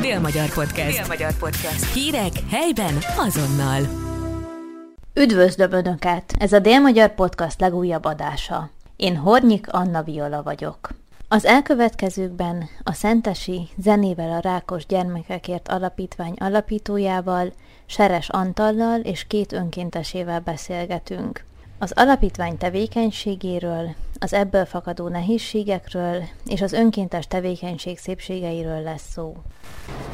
Dél-Magyar Podcast. Dél-Magyar Podcast. Hírek helyben azonnal. Üdvözlöm Önöket! Ez a Dél-Magyar Podcast legújabb adása. Én Hornyik Anna Viola vagyok. Az elkövetkezőkben a Szentesi Zenével a Rákos Gyermekekért Alapítvány alapítójával, Seres Antallal és két önkéntesével beszélgetünk. Az alapítvány tevékenységéről, az ebből fakadó nehézségekről és az önkéntes tevékenység szépségeiről lesz szó.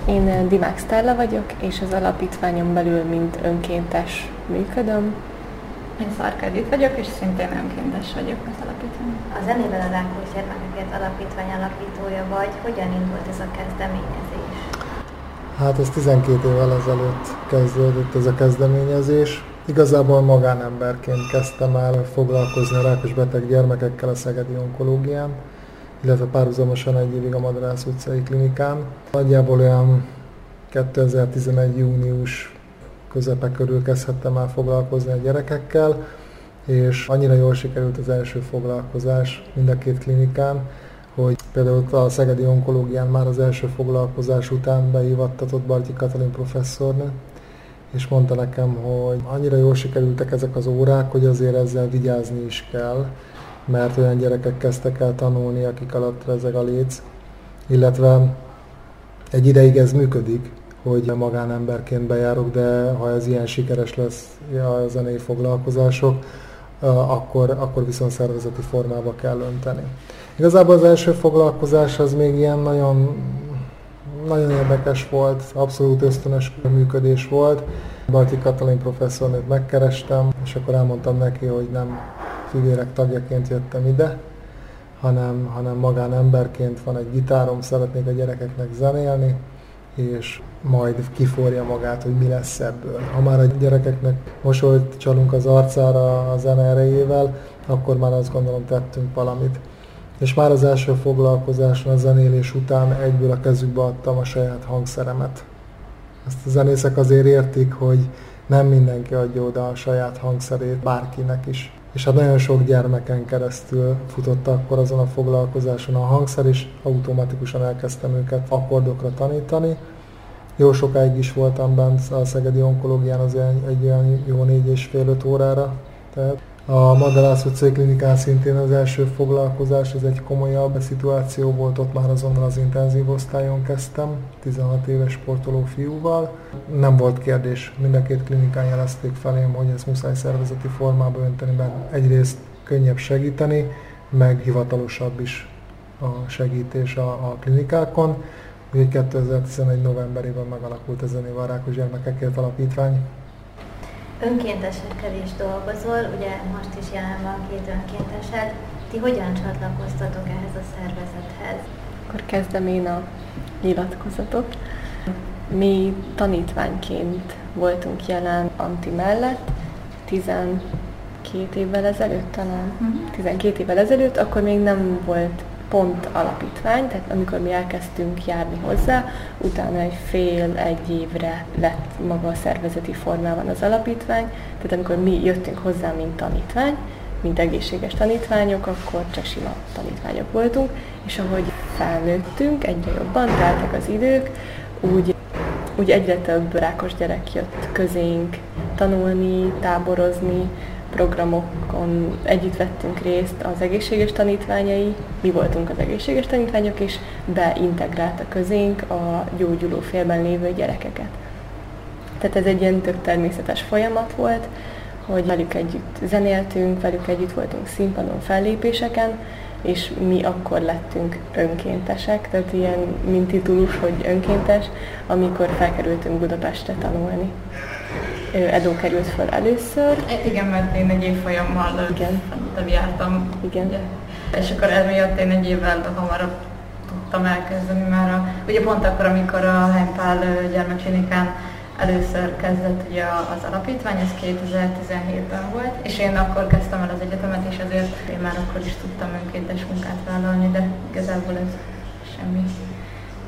Én eh, Dimák Stella vagyok, és az alapítványon belül mint önkéntes működöm. Én Szarka Edith vagyok, és szintén önkéntes vagyok az alapítvány. A Zenével a Rákos Gyermekekért Alapítvány alapítója vagy. Hogyan indult ez a kezdeményezés? Hát ez 12 évvel ezelőtt kezdődött ez a kezdeményezés. Igazából magánemberként kezdtem el foglalkozni a rákos beteg gyermekekkel a Szegedi Onkológián, illetve párhuzamosan egy évig a Madarász utcai klinikán. Nagyjából olyan 2011. június közepe körül kezdhettem el foglalkozni a gyerekekkel, és annyira jól sikerült az első foglalkozás mind a két klinikán, hogy például a Szegedi Onkológián már az első foglalkozás után beívattatott Bartyi Katalin professzornő, és mondta nekem, hogy annyira jól sikerültek ezek az órák, hogy azért ezzel vigyázni is kell, mert olyan gyerekek kezdtek el tanulni, akik alatt rezeg a léc, illetve egy ideig ez működik, hogy magánemberként bejárok, de ha ez ilyen sikeres lesz a zenei foglalkozások, akkor, akkor viszont szervezeti formába kell önteni. Igazából az első foglalkozás az még ilyen nagyon nagyon érdekes volt, abszolút ösztönös működés volt. Balti Katalin professzornőt megkerestem, és akkor elmondtam neki, hogy nem fivérek tagjaként jöttem ide, hanem, hanem magánemberként van egy gitárom, szeretnék a gyerekeknek zenélni, és majd kiforja magát, hogy mi lesz ebből. Ha már a gyerekeknek mosolyt csalunk az arcára a zene erejével, akkor már azt gondolom tettünk valamit és már az első foglalkozáson a zenélés után egyből a kezükbe adtam a saját hangszeremet. Ezt a zenészek azért értik, hogy nem mindenki adja oda a saját hangszerét bárkinek is. És hát nagyon sok gyermeken keresztül futott akkor azon a foglalkozáson a hangszer, és automatikusan elkezdtem őket akkordokra tanítani. Jó sokáig is voltam bent a Szegedi Onkológián az egy, egy olyan jó négy és fél öt órára. Tehát a Madarász utcai klinikán szintén az első foglalkozás, ez egy komolyabb szituáció volt, ott már azonnal az intenzív osztályon kezdtem, 16 éves sportoló fiúval. Nem volt kérdés, mind a két klinikán jelezték felém, hogy ez muszáj szervezeti formába önteni, mert egyrészt könnyebb segíteni, meg hivatalosabb is a segítés a, a klinikákon. Úgyhogy 2011. novemberében megalakult a Zenével Rákos Gyermekekért Alapítvány, önkéntesekkel is dolgozol, ugye most is jelen van két önkéntesed. Ti hogyan csatlakoztatok ehhez a szervezethez? Akkor kezdem én a nyilatkozatot. Mi tanítványként voltunk jelen Anti mellett, 12 évvel ezelőtt talán, uh-huh. 12 évvel ezelőtt, akkor még nem volt pont alapítvány, tehát amikor mi elkezdtünk járni hozzá, utána egy fél, egy évre lett maga a szervezeti formában az alapítvány, tehát amikor mi jöttünk hozzá, mint tanítvány, mint egészséges tanítványok, akkor csak sima tanítványok voltunk, és ahogy felnőttünk, egyre jobban teltek az idők, úgy, úgy egyre több rákos gyerek jött közénk tanulni, táborozni, programokon együtt vettünk részt az egészséges tanítványai, mi voltunk az egészséges tanítványok, és beintegrálta közénk a gyógyuló félben lévő gyerekeket. Tehát ez egy ilyen tök természetes folyamat volt, hogy velük együtt zenéltünk, velük együtt voltunk színpadon fellépéseken, és mi akkor lettünk önkéntesek, tehát ilyen mint titulus, hogy önkéntes, amikor felkerültünk Budapestre tanulni. Edo került fel először. Igen, mert én egy évfolyammal Igen. jártam. Igen. Ugye. És akkor emiatt én egy évvel hamarabb tudtam elkezdeni már a, ugye pont akkor, amikor a Heimpál gyermekklinikán először kezdett ugye az alapítvány, ez 2017-ben volt, és én akkor kezdtem el az egyetemet, és azért én már akkor is tudtam önkéntes munkát vállalni, de igazából ez semmi,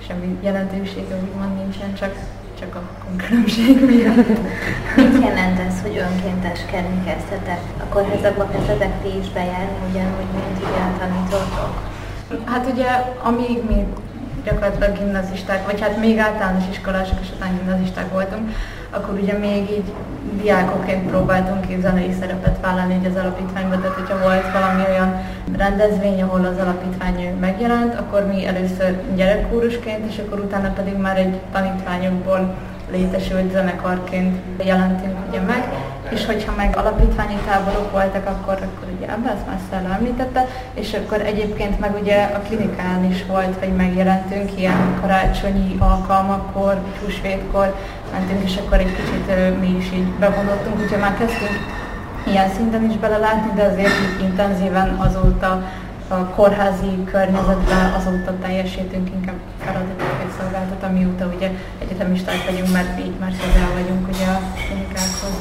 semmi jelentősége úgymond nincsen, csak csak a különbség miatt. Mit jelent ez, hogy önkénteskedni kezdtetek? Akkor házakba kezdetek ti is bejárni, ugyanúgy, mint ugye a tanítótok? Hát ugye, amíg mi gyakorlatilag gimnazisták, vagy hát még általános iskolások és után gimnazisták voltunk, akkor ugye még így diákoként próbáltunk így zenei szerepet vállalni így az alapítványban, tehát hogyha volt valami olyan rendezvény, ahol az alapítvány megjelent, akkor mi először gyerekkórusként, és akkor utána pedig már egy tanítványokból létesült zenekarként jelentünk ugye meg, és hogyha meg alapítványi táborok voltak, akkor, akkor ugye már Szella említette, és akkor egyébként meg ugye a klinikán is volt, hogy megjelentünk ilyen karácsonyi alkalmakkor, húsvétkor mentünk, és akkor egy kicsit mi is így bevonottunk, úgyhogy már kezdtünk ilyen szinten is belelátni, de azért intenzíven azóta a kórházi környezetben azóta teljesítünk inkább feladatokat szolgáltat, amióta ugye egyetemisták vagyunk, mert így már közel vagyunk ugye a klinikákhoz.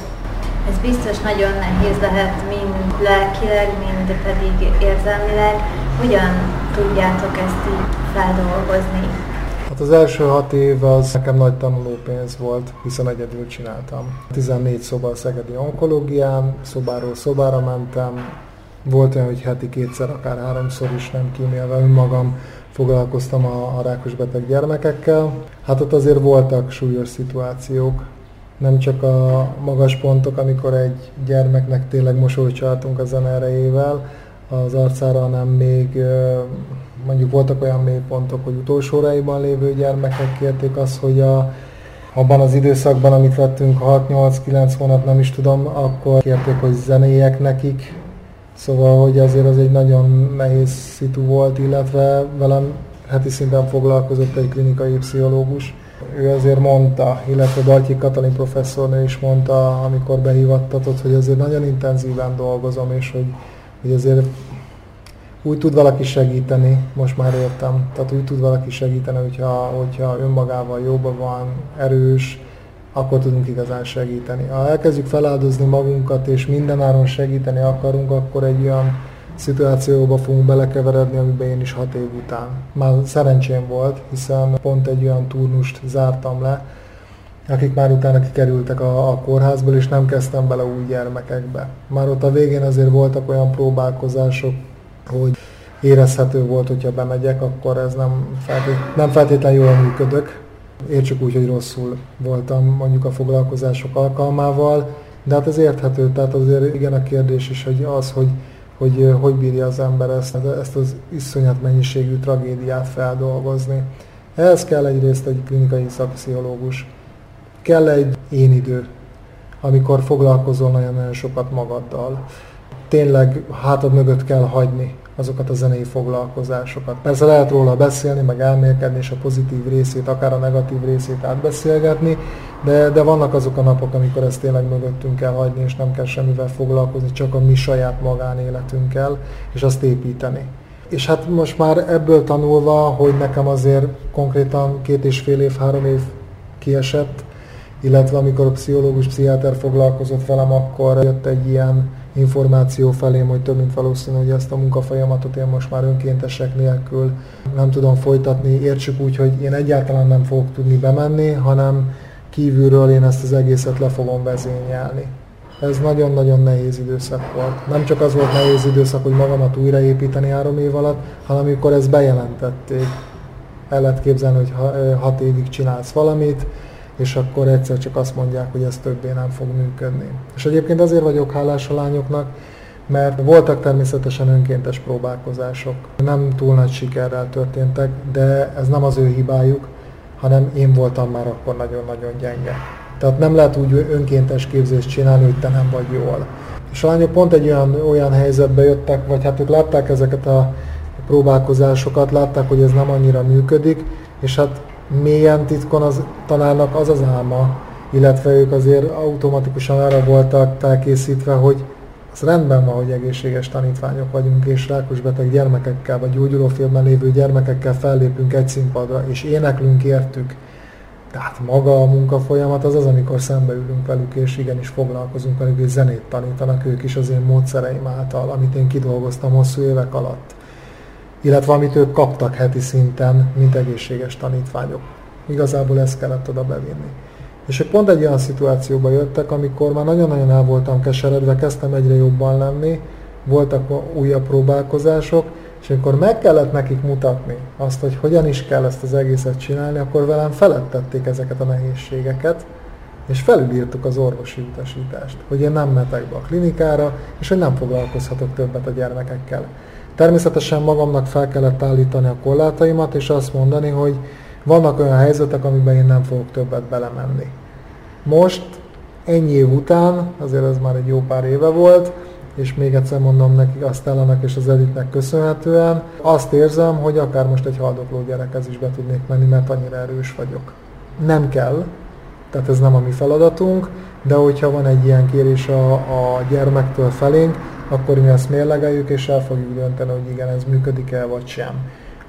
Ez biztos nagyon nehéz lehet, mind lelkileg, mind pedig érzelmileg. Hogyan tudjátok ezt így feldolgozni? Hát az első hat év az nekem nagy tanulópénz volt, hiszen egyedül csináltam. 14 szoba a Szegedi onkológián, szobáról szobára mentem, volt olyan, hogy heti kétszer, akár háromszor is nem kímélve önmagam foglalkoztam a, a rákos beteg gyermekekkel. Hát ott azért voltak súlyos szituációk, nem csak a magas pontok, amikor egy gyermeknek tényleg mosolycsaltunk a zene erejével az arcára, hanem még mondjuk voltak olyan mélypontok, hogy utolsó óráiban lévő gyermekek kérték azt, hogy a, abban az időszakban, amit vettünk, 6-8-9 hónap, nem is tudom, akkor kérték, hogy zenéjek nekik, Szóval, hogy azért az egy nagyon nehéz szitu volt, illetve velem heti szinten foglalkozott egy klinikai pszichológus. Ő azért mondta, illetve Daltyi Katalin professzornő is mondta, amikor behivattatott, hogy azért nagyon intenzíven dolgozom, és hogy, hogy azért úgy tud valaki segíteni, most már értem, tehát úgy tud valaki segíteni, hogyha, hogyha önmagával jobban van, erős, akkor tudunk igazán segíteni. Ha elkezdjük feláldozni magunkat, és mindenáron segíteni akarunk, akkor egy olyan szituációba fogunk belekeveredni, amiben én is hat év után. Már szerencsém volt, hiszen pont egy olyan turnust zártam le, akik már utána kikerültek a, a kórházból, és nem kezdtem bele új gyermekekbe. Már ott a végén azért voltak olyan próbálkozások, hogy érezhető volt, hogyha bemegyek, akkor ez nem, feltét, nem feltétlenül jól működök, Értsük úgy, hogy rosszul voltam mondjuk a foglalkozások alkalmával, de hát ez érthető, tehát azért igen a kérdés is, hogy az, hogy hogy hogy bírja az ember ezt, ezt az iszonyat mennyiségű tragédiát feldolgozni. Ehhez kell egyrészt egy klinikai szakpszichológus, kell egy én idő, amikor foglalkozol nagyon-nagyon sokat magaddal. Tényleg hátad mögött kell hagyni azokat a zenei foglalkozásokat. Persze lehet róla beszélni, meg elmélkedni, és a pozitív részét, akár a negatív részét átbeszélgetni, de, de vannak azok a napok, amikor ezt tényleg mögöttünk kell hagyni, és nem kell semmivel foglalkozni, csak a mi saját magánéletünkkel, és azt építeni. És hát most már ebből tanulva, hogy nekem azért konkrétan két és fél év, három év kiesett, illetve amikor a pszichológus, pszichiáter foglalkozott velem, akkor jött egy ilyen információ felém, hogy több mint valószínű, hogy ezt a munkafolyamatot én most már önkéntesek nélkül nem tudom folytatni. Értsük úgy, hogy én egyáltalán nem fogok tudni bemenni, hanem kívülről én ezt az egészet le fogom vezényelni. Ez nagyon-nagyon nehéz időszak volt. Nem csak az volt nehéz időszak, hogy magamat újraépíteni három év alatt, hanem amikor ezt bejelentették. El lehet képzelni, hogy hat évig csinálsz valamit, és akkor egyszer csak azt mondják, hogy ez többé nem fog működni. És egyébként azért vagyok hálás a lányoknak, mert voltak természetesen önkéntes próbálkozások. Nem túl nagy sikerrel történtek, de ez nem az ő hibájuk, hanem én voltam már akkor nagyon-nagyon gyenge. Tehát nem lehet úgy önkéntes képzést csinálni, hogy te nem vagy jól. És a lányok pont egy olyan, olyan helyzetbe jöttek, vagy hát ők látták ezeket a próbálkozásokat, látták, hogy ez nem annyira működik, és hát mélyen titkon az tanárnak az az álma, illetve ők azért automatikusan arra voltak felkészítve, hogy az rendben van, hogy egészséges tanítványok vagyunk, és rákos beteg gyermekekkel, vagy gyógyulófilmben lévő gyermekekkel fellépünk egy színpadra, és éneklünk értük. Tehát maga a munkafolyamat az az, amikor szembeülünk velük, és igenis foglalkozunk velük, és zenét tanítanak ők is az én módszereim által, amit én kidolgoztam hosszú évek alatt illetve amit ők kaptak heti szinten, mint egészséges tanítványok. Igazából ezt kellett oda bevinni. És ők pont egy olyan szituációba jöttek, amikor már nagyon-nagyon el voltam keseredve, kezdtem egyre jobban lenni, voltak újabb próbálkozások, És amikor meg kellett nekik mutatni azt, hogy hogyan is kell ezt az egészet csinálni, akkor velem felettették ezeket a nehézségeket, és felülírtuk az orvosi utasítást, hogy én nem metek be a klinikára, és hogy nem foglalkozhatok többet a gyermekekkel. Természetesen magamnak fel kellett állítani a korlátaimat, és azt mondani, hogy vannak olyan helyzetek, amiben én nem fogok többet belemenni. Most, ennyi év után, azért ez már egy jó pár éve volt, és még egyszer mondom nekik, a Stellának és az Editnek köszönhetően, azt érzem, hogy akár most egy haldokló gyerekhez is be tudnék menni, mert annyira erős vagyok. Nem kell, tehát ez nem a mi feladatunk, de hogyha van egy ilyen kérés a, a gyermektől felénk, akkor mi ezt mérlegeljük, és el fogjuk dönteni, hogy igen, ez működik-e vagy sem.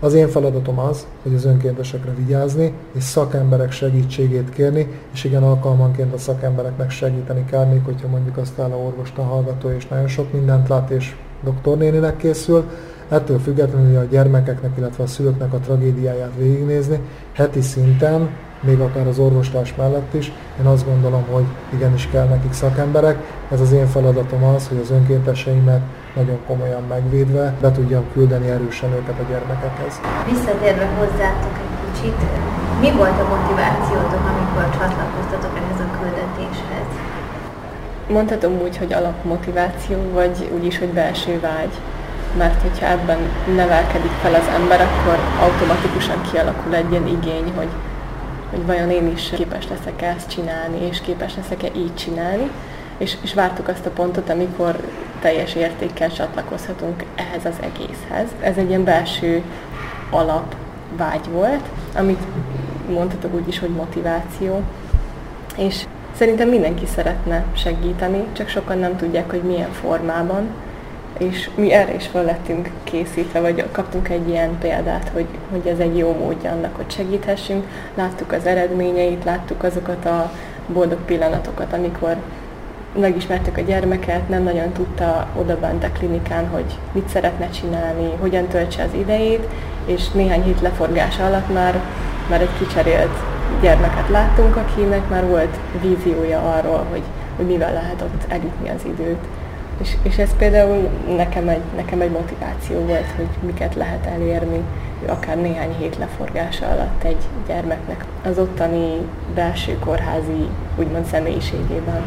Az én feladatom az, hogy az önkéntesekre vigyázni, és szakemberek segítségét kérni, és igen, alkalmanként a szakembereknek segíteni kell, még hogyha mondjuk azt áll a orvosta hallgató, és nagyon sok mindent lát, és doktornéninek készül, ettől függetlenül a gyermekeknek, illetve a szülőknek a tragédiáját végignézni, heti szinten még akár az orvostárs mellett is. Én azt gondolom, hogy igenis kell nekik szakemberek. Ez az én feladatom az, hogy az önkénteseimet nagyon komolyan megvédve be tudjam küldeni erősen őket a gyermekekhez. Visszatérve hozzátok egy kicsit, mi volt a motivációtok, amikor csatlakoztatok ehhez a küldetéshez? Mondhatom úgy, hogy alapmotiváció, vagy úgy is, hogy belső vágy. Mert hogyha ebben nevelkedik fel az ember, akkor automatikusan kialakul egy ilyen igény, hogy hogy vajon én is képes leszek -e ezt csinálni, és képes leszek-e így csinálni, és, és vártuk azt a pontot, amikor teljes értékkel csatlakozhatunk ehhez az egészhez. Ez egy ilyen belső alap vágy volt, amit mondhatok úgy is, hogy motiváció, és szerintem mindenki szeretne segíteni, csak sokan nem tudják, hogy milyen formában, és mi erre is fel lettünk készítve, vagy kaptunk egy ilyen példát, hogy, hogy ez egy jó módja annak, hogy segíthessünk. Láttuk az eredményeit, láttuk azokat a boldog pillanatokat, amikor megismertük a gyermeket, nem nagyon tudta oda bent a klinikán, hogy mit szeretne csinálni, hogyan töltse az idejét, és néhány hét leforgása alatt már, már egy kicserélt gyermeket láttunk, akinek már volt víziója arról, hogy, hogy mivel lehet ott elütni az időt. És, és ez például nekem egy, nekem egy motiváció volt, hogy miket lehet elérni, akár néhány hét leforgása alatt egy gyermeknek az ottani belső kórházi, úgymond személyiségében.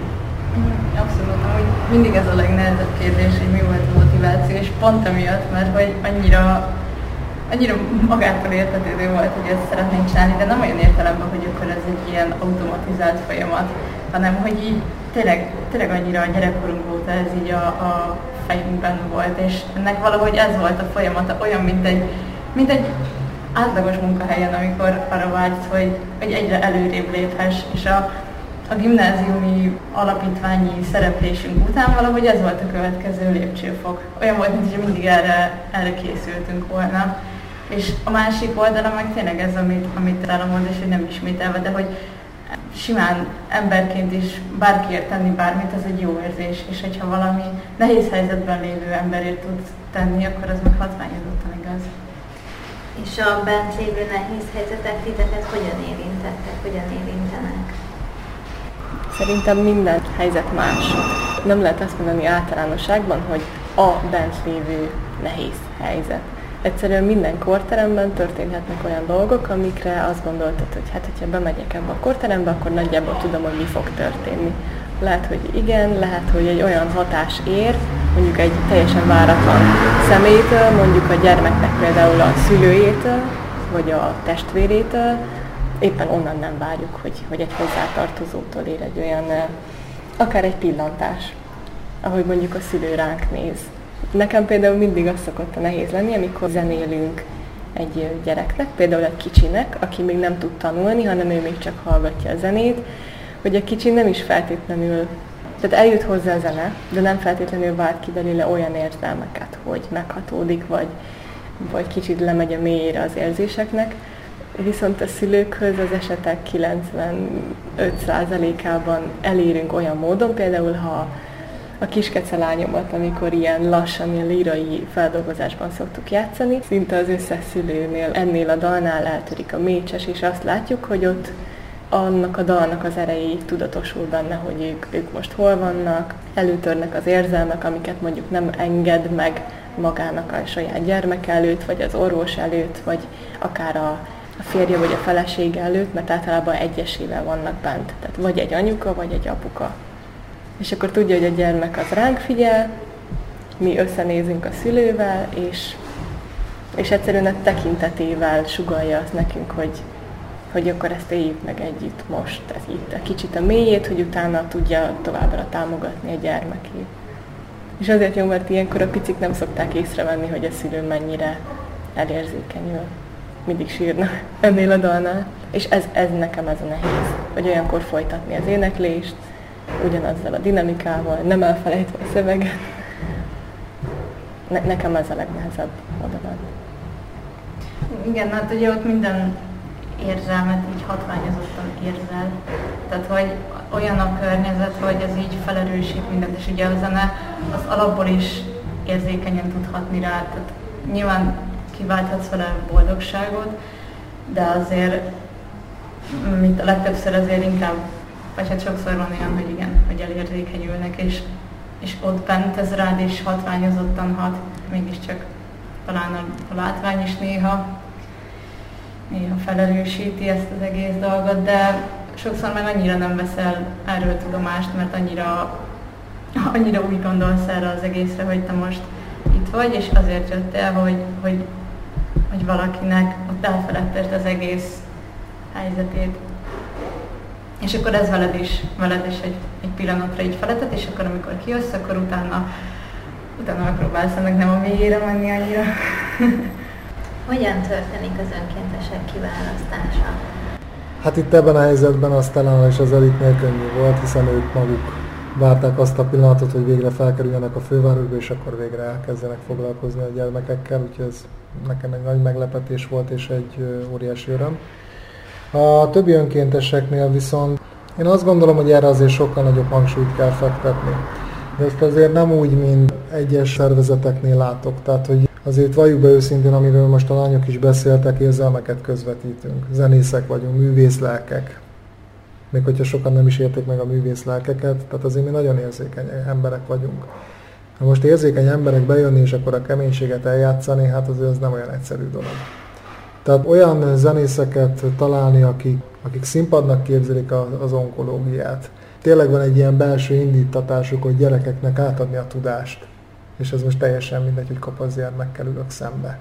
Abszolút, hogy mindig ez a legnehezebb kérdés, hogy mi volt a motiváció, és pont emiatt, mert hogy annyira annyira magától értetődő volt, hogy ezt szeretnénk csinálni, de nem olyan értelemben, hogy akkor ez egy ilyen automatizált folyamat, hanem hogy így tényleg, tényleg annyira a gyerekkorunk óta ez így a, a fejünkben volt, és ennek valahogy ez volt a folyamata, olyan, mint egy, mint egy átlagos munkahelyen, amikor arra vágysz, hogy, hogy egyre előrébb léphess, és a, a gimnáziumi alapítványi szereplésünk után valahogy ez volt a következő lépcsőfok. Olyan volt, mint hogy mindig erre, erre készültünk volna. És a másik oldala meg tényleg ez, amit, amit elmond, és hogy nem ismételve, de hogy simán emberként is bárkiért tenni bármit, az egy jó érzés, és hogyha valami nehéz helyzetben lévő emberért tud tenni, akkor az meg hatványozottan igaz. És a bent lévő nehéz helyzetek titeket hogyan érintettek, hogyan érintenek? Szerintem minden helyzet más. Nem lehet azt mondani általánosságban, hogy a bent lévő nehéz helyzet egyszerűen minden korteremben történhetnek olyan dolgok, amikre azt gondoltad, hogy hát, hogyha bemegyek ebbe a korterembe, akkor nagyjából tudom, hogy mi fog történni. Lehet, hogy igen, lehet, hogy egy olyan hatás ér, mondjuk egy teljesen váratlan személytől, mondjuk a gyermeknek például a szülőjétől, vagy a testvérétől, éppen onnan nem várjuk, hogy, hogy egy hozzátartozótól ér egy olyan, akár egy pillantás, ahogy mondjuk a szülő ránk néz Nekem például mindig az szokott a nehéz lenni, amikor zenélünk egy gyereknek, például egy kicsinek, aki még nem tud tanulni, hanem ő még csak hallgatja a zenét, hogy a kicsi nem is feltétlenül, tehát eljut hozzá a zene, de nem feltétlenül vált ki belőle olyan érzelmeket, hogy meghatódik, vagy, vagy kicsit lemegy a mélyére az érzéseknek, viszont a szülőkhöz az esetek 95%-ában elérünk olyan módon, például ha a kiskece lányomat, amikor ilyen lassan, ilyen lírai feldolgozásban szoktuk játszani. Szinte az összes szülőnél ennél a dalnál eltörik a mécses, és azt látjuk, hogy ott annak a dalnak az erejé tudatosul benne, hogy ők, ők most hol vannak, előtörnek az érzelmek, amiket mondjuk nem enged meg magának a saját gyermek előtt, vagy az orvos előtt, vagy akár a, a férje vagy a feleség előtt, mert általában egyesével vannak bent. Tehát vagy egy anyuka, vagy egy apuka. És akkor tudja, hogy a gyermek az ránk figyel, mi összenézünk a szülővel, és, és egyszerűen a tekintetével sugalja azt nekünk, hogy, hogy akkor ezt éljük meg együtt most, ez itt a kicsit a mélyét, hogy utána tudja továbbra támogatni a gyermekét. És azért jó, mert ilyenkor a picik nem szokták észrevenni, hogy a szülő mennyire elérzékenyül. Mindig sírnak ennél a dalnál. És ez, ez nekem ez a nehéz, hogy olyankor folytatni az éneklést, ugyanazzal a dinamikával, nem elfelejtve a szöveget. Ne, nekem ez a legnehezebb oda Igen, hát ugye ott minden érzelmet így hatványozottan érzel. Tehát, hogy olyan a környezet, hogy ez így felerősít mindent, és ugye a zene az alapból is érzékenyen tudhatni rá. Tehát nyilván kiválthatsz vele boldogságot, de azért, mint a legtöbbször azért inkább, vagy hát sokszor van olyan, hogy igen, hogy elérzékenyülnek, és, és ott bent ez rád is hatványozottan hat, mégiscsak talán a, a látvány is néha, néha felerősíti ezt az egész dolgot, de sokszor meg annyira nem veszel erről tudomást, mert annyira, annyira úgy gondolsz erre az egészre, hogy te most itt vagy, és azért jöttél, hogy, hogy, hogy valakinek ott elfeledtest az egész helyzetét. És akkor ez veled is, veled is egy, egy pillanatra így feletett, és akkor amikor kijössz, akkor utána, utána megpróbálsz ennek nem a végére menni annyira. Hogyan történik az önkéntesek kiválasztása? Hát itt ebben a helyzetben az talán és az elitnél könnyű volt, hiszen ők maguk várták azt a pillanatot, hogy végre felkerüljenek a fővárosba, és akkor végre elkezdenek foglalkozni a gyermekekkel, úgyhogy ez nekem egy nagy meglepetés volt, és egy óriási öröm. A többi önkénteseknél viszont én azt gondolom, hogy erre azért sokkal nagyobb hangsúlyt kell fektetni. De ezt azért nem úgy, mint egyes szervezeteknél látok. Tehát, hogy azért valljuk be őszintén, amiről most a lányok is beszéltek, érzelmeket közvetítünk. Zenészek vagyunk, művészlelkek. Még hogyha sokan nem is érték meg a művészlelkeket, tehát azért mi nagyon érzékeny emberek vagyunk. Ha most érzékeny emberek bejönni és akkor a keménységet eljátszani, hát azért ez nem olyan egyszerű dolog. Tehát olyan zenészeket találni, akik, akik színpadnak képzelik az onkológiát. Tényleg van egy ilyen belső indítatásuk, hogy gyerekeknek átadni a tudást és ez most teljesen mindegy, hogy kap az gyermekkel ülök szembe.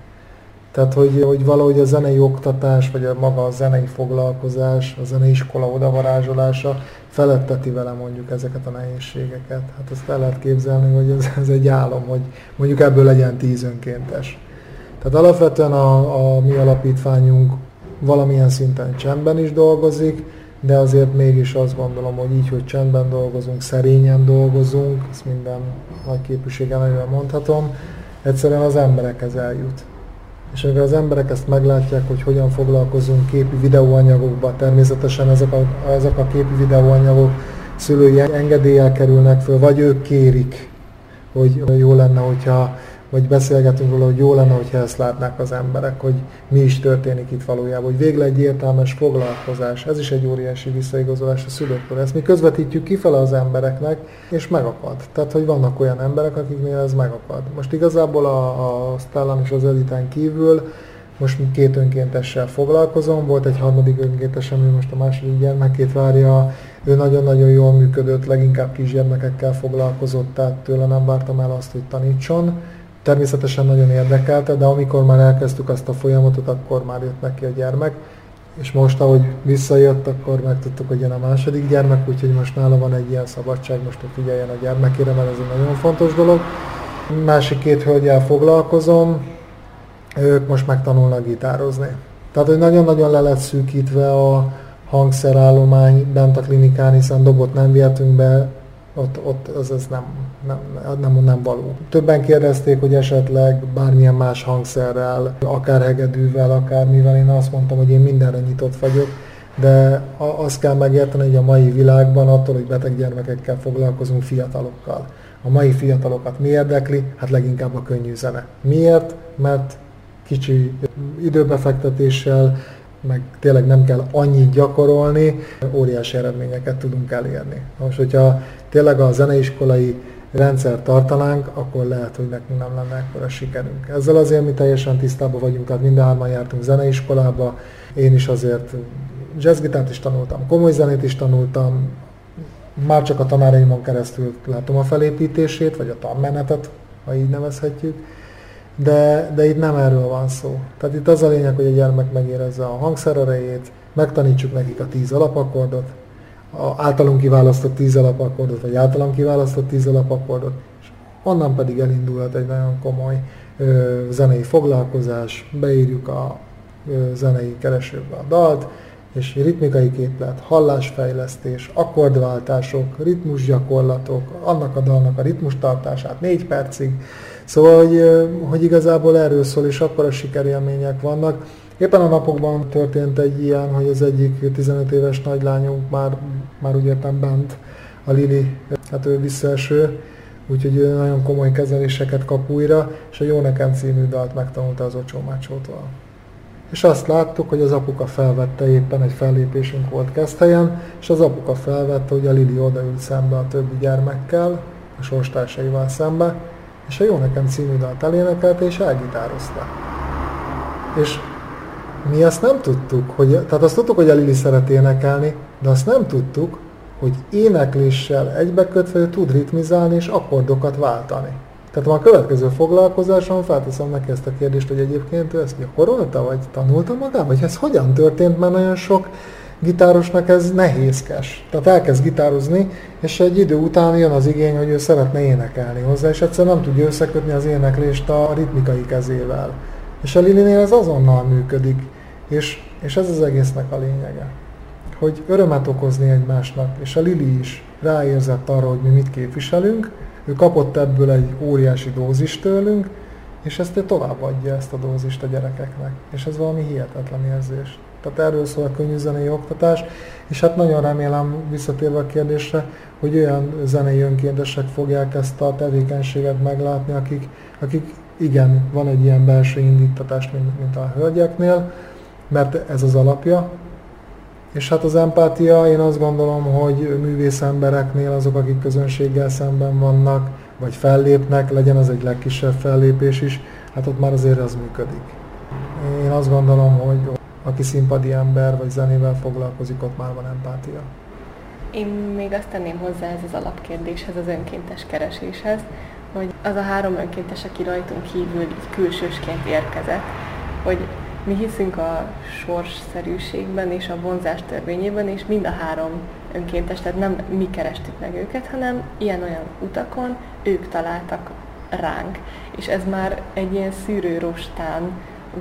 Tehát, hogy, hogy valahogy a zenei oktatás, vagy a maga a zenei foglalkozás, a zenei iskola odavarázsolása feletteti vele mondjuk ezeket a nehézségeket. Hát ezt el lehet képzelni, hogy ez, ez egy álom, hogy mondjuk ebből legyen tíz önkéntes. Tehát alapvetően a, a mi alapítványunk valamilyen szinten csendben is dolgozik, de azért mégis azt gondolom, hogy így, hogy csendben dolgozunk, szerényen dolgozunk, ezt minden nagy képviséggel mondhatom, egyszerűen az emberekhez eljut. És amikor az emberek ezt meglátják, hogy hogyan foglalkozunk képi videóanyagokba, természetesen ezek a, ezek a képi videóanyagok szülői engedéllyel kerülnek föl, vagy ők kérik, hogy jó lenne, hogyha vagy beszélgetünk róla, hogy jó lenne, hogyha ezt látnák az emberek, hogy mi is történik itt valójában, hogy végre egy értelmes foglalkozás. Ez is egy óriási visszaigazolás a szülőktől. Ezt mi közvetítjük kifele az embereknek, és megakad. Tehát, hogy vannak olyan emberek, akiknél ez megakad. Most igazából a, a Stellan és az Editán kívül most két önkéntessel foglalkozom, volt egy harmadik önkéntes, ami most a második gyermekét várja, ő nagyon-nagyon jól működött, leginkább kisgyermekekkel foglalkozott, tehát tőle nem vártam el azt, hogy tanítson természetesen nagyon érdekelte, de amikor már elkezdtük azt a folyamatot, akkor már jött neki a gyermek, és most, ahogy visszajött, akkor megtudtuk, hogy jön a második gyermek, úgyhogy most nála van egy ilyen szabadság, most hogy figyeljen a gyermekére, mert ez egy nagyon fontos dolog. Másik két hölgyel foglalkozom, ők most megtanulnak gitározni. Tehát, hogy nagyon-nagyon le lett szűkítve a hangszerállomány bent a klinikán, hiszen dobot nem vihetünk be, ott, ott az, az nem, nem, nem, nem való. Többen kérdezték, hogy esetleg bármilyen más hangszerrel, akár hegedűvel, akár mivel én azt mondtam, hogy én mindenre nyitott vagyok, de azt kell megérteni, hogy a mai világban attól, hogy beteg gyermekekkel foglalkozunk fiatalokkal. A mai fiatalokat mi érdekli? Hát leginkább a könnyű zene. Miért? Mert kicsi időbefektetéssel, meg tényleg nem kell annyit gyakorolni, óriási eredményeket tudunk elérni. Most, hogyha tényleg a zeneiskolai rendszer tartanánk, akkor lehet, hogy nekünk nem lenne ekkora sikerünk. Ezzel azért mi teljesen tisztában vagyunk, tehát mindehárman jártunk zeneiskolába, én is azért jazzgitárt is tanultam, komoly zenét is tanultam, már csak a tanáraimon keresztül látom a felépítését, vagy a tanmenetet, ha így nevezhetjük, de, de itt nem erről van szó. Tehát itt az a lényeg, hogy a gyermek megérezze a hangszer erejét, megtanítsuk nekik a tíz alapakordot, a általunk kiválasztott tíz alapakordot, vagy általam kiválasztott tíz alapakordot, és onnan pedig elindulhat egy nagyon komoly ö, zenei foglalkozás, beírjuk a ö, zenei keresőbe a dalt, és ritmikai képlet, hallásfejlesztés, akkordváltások, ritmusgyakorlatok, annak a dalnak a ritmustartását négy percig. Szóval, hogy, hogy igazából erről szól, és akkor a sikerélmények vannak. Éppen a napokban történt egy ilyen, hogy az egyik 15 éves nagylányunk már, már úgy értem bent, a Lili, hát ő visszaeső, úgyhogy ő nagyon komoly kezeléseket kap újra, és a Jó Nekem című dalt megtanulta az Ocsómácsótól. És azt láttuk, hogy az apuka felvette, éppen egy fellépésünk volt Keszthelyen, és az apuka felvette, hogy a Lili odaült szembe a többi gyermekkel, a sorstársaival szembe, és a Jó Nekem című dalt elénekelte, és elgitározta. És mi azt nem tudtuk, hogy, tehát azt tudtuk, hogy a Lili szeret énekelni, de azt nem tudtuk, hogy énekléssel egybekötve tud ritmizálni és akkordokat váltani. Tehát a következő foglalkozáson felteszem neki ezt a kérdést, hogy egyébként ő ezt gyakorolta, vagy tanulta magában, vagy ez hogyan történt, mert nagyon sok gitárosnak ez nehézkes. Tehát elkezd gitározni, és egy idő után jön az igény, hogy ő szeretne énekelni hozzá, és egyszerűen nem tudja összekötni az éneklést a ritmikai kezével. És a Lilinél ez azonnal működik, és, és ez az egésznek a lényege. Hogy örömet okozni egymásnak, és a Lili is ráérzett arra, hogy mi mit képviselünk, ő kapott ebből egy óriási dózist tőlünk, és ezt továbbadja ezt a dózist a gyerekeknek. És ez valami hihetetlen érzés. Tehát erről szól a könnyű zenei oktatás, és hát nagyon remélem, visszatérve a kérdésre, hogy olyan zenei önkéntesek fogják ezt a tevékenységet meglátni, akik, akik igen, van egy ilyen belső indítatás, mint, mint a hölgyeknél, mert ez az alapja, és hát az empátia, én azt gondolom, hogy művész embereknél azok, akik közönséggel szemben vannak, vagy fellépnek, legyen az egy legkisebb fellépés is, hát ott már azért az működik. Én azt gondolom, hogy aki színpadi ember, vagy zenével foglalkozik, ott már van empátia. Én még azt tenném hozzá ez az alapkérdéshez, az önkéntes kereséshez, hogy az a három önkéntes, aki rajtunk kívül külsősként érkezett, hogy mi hiszünk a sorsszerűségben és a vonzás törvényében, és mind a három önkéntes, tehát nem mi kerestük meg őket, hanem ilyen-olyan utakon ők találtak ránk. És ez már egy ilyen szűrőrostán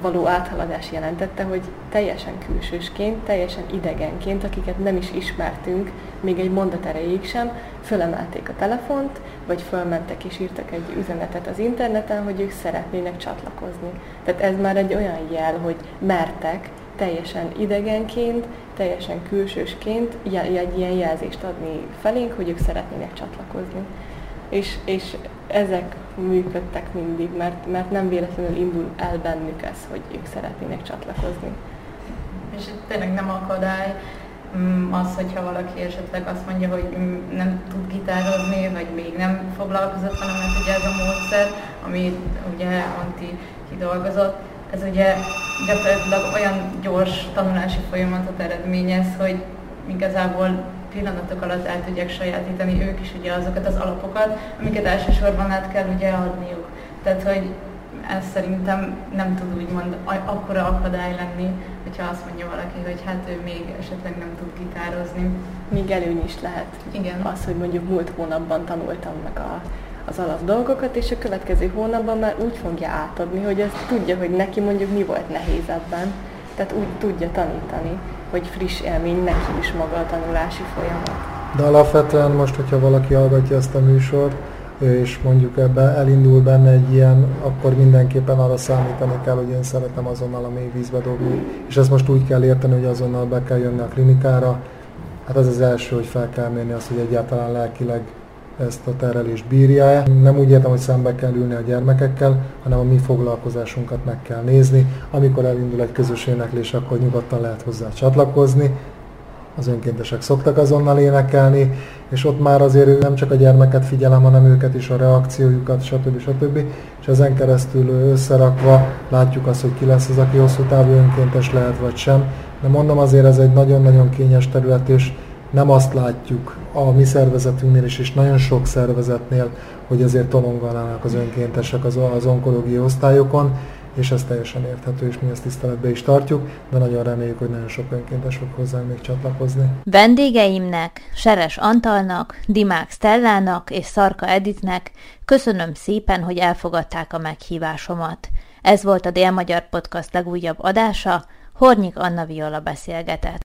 való áthaladás jelentette, hogy teljesen külsősként, teljesen idegenként, akiket nem is ismertünk, még egy mondat erejéig sem, fölemelték a telefont, vagy fölmentek és írtak egy üzenetet az interneten, hogy ők szeretnének csatlakozni. Tehát ez már egy olyan jel, hogy mertek teljesen idegenként, teljesen külsősként egy ilyen jelzést adni felénk, hogy ők szeretnének csatlakozni. És, és ezek működtek mindig, mert, mert nem véletlenül indul el bennük ez, hogy ők szeretnének csatlakozni. És tényleg nem akadály mm, az, hogyha valaki esetleg azt mondja, hogy mm, nem tud gitározni, vagy még nem foglalkozott, hanem mert ugye ez a módszer, ami ugye Anti kidolgozott, ez ugye gyakorlatilag olyan gyors tanulási folyamatot eredményez, hogy igazából pillanatok alatt el tudják sajátítani ők is ugye azokat az alapokat, amiket elsősorban át kell ugye adniuk. Tehát, hogy ez szerintem nem tud úgymond akkora akadály lenni, hogyha azt mondja valaki, hogy hát ő még esetleg nem tud gitározni. Még előny is lehet. Igen. Az, hogy mondjuk múlt hónapban tanultam meg a, az alap dolgokat, és a következő hónapban már úgy fogja átadni, hogy azt tudja, hogy neki mondjuk mi volt nehéz ebben. Tehát úgy tudja tanítani hogy friss élmény neki is maga a tanulási folyamat. De alapvetően most, hogyha valaki hallgatja ezt a műsort, és mondjuk ebbe elindul benne egy ilyen, akkor mindenképpen arra számítani kell, hogy én szeretem azonnal a mély vízbe dobni. És ezt most úgy kell érteni, hogy azonnal be kell jönni a klinikára. Hát ez az első, hogy fel kell mérni azt, hogy egyáltalán lelkileg ezt a terelést bírja Nem úgy értem, hogy szembe kell ülni a gyermekekkel, hanem a mi foglalkozásunkat meg kell nézni. Amikor elindul egy közös éneklés, akkor nyugodtan lehet hozzá csatlakozni, az önkéntesek szoktak azonnal énekelni, és ott már azért nem csak a gyermeket figyelem, hanem őket is, a reakciójukat, stb. stb. És ezen keresztül összerakva látjuk azt, hogy ki lesz az, aki hosszú távú önkéntes lehet, vagy sem. De mondom azért ez egy nagyon-nagyon kényes terület, és nem azt látjuk a mi szervezetünknél is, és nagyon sok szervezetnél, hogy azért tolonganának az önkéntesek az, az onkológiai osztályokon, és ez teljesen érthető, és mi ezt tiszteletbe is tartjuk, de nagyon reméljük, hogy nagyon sok önkéntes fog hozzá még csatlakozni. Vendégeimnek, Seres Antalnak, Dimák Stellának és Szarka Editnek köszönöm szépen, hogy elfogadták a meghívásomat. Ez volt a Dél-Magyar Podcast legújabb adása, Hornyik Anna Viola beszélgetett.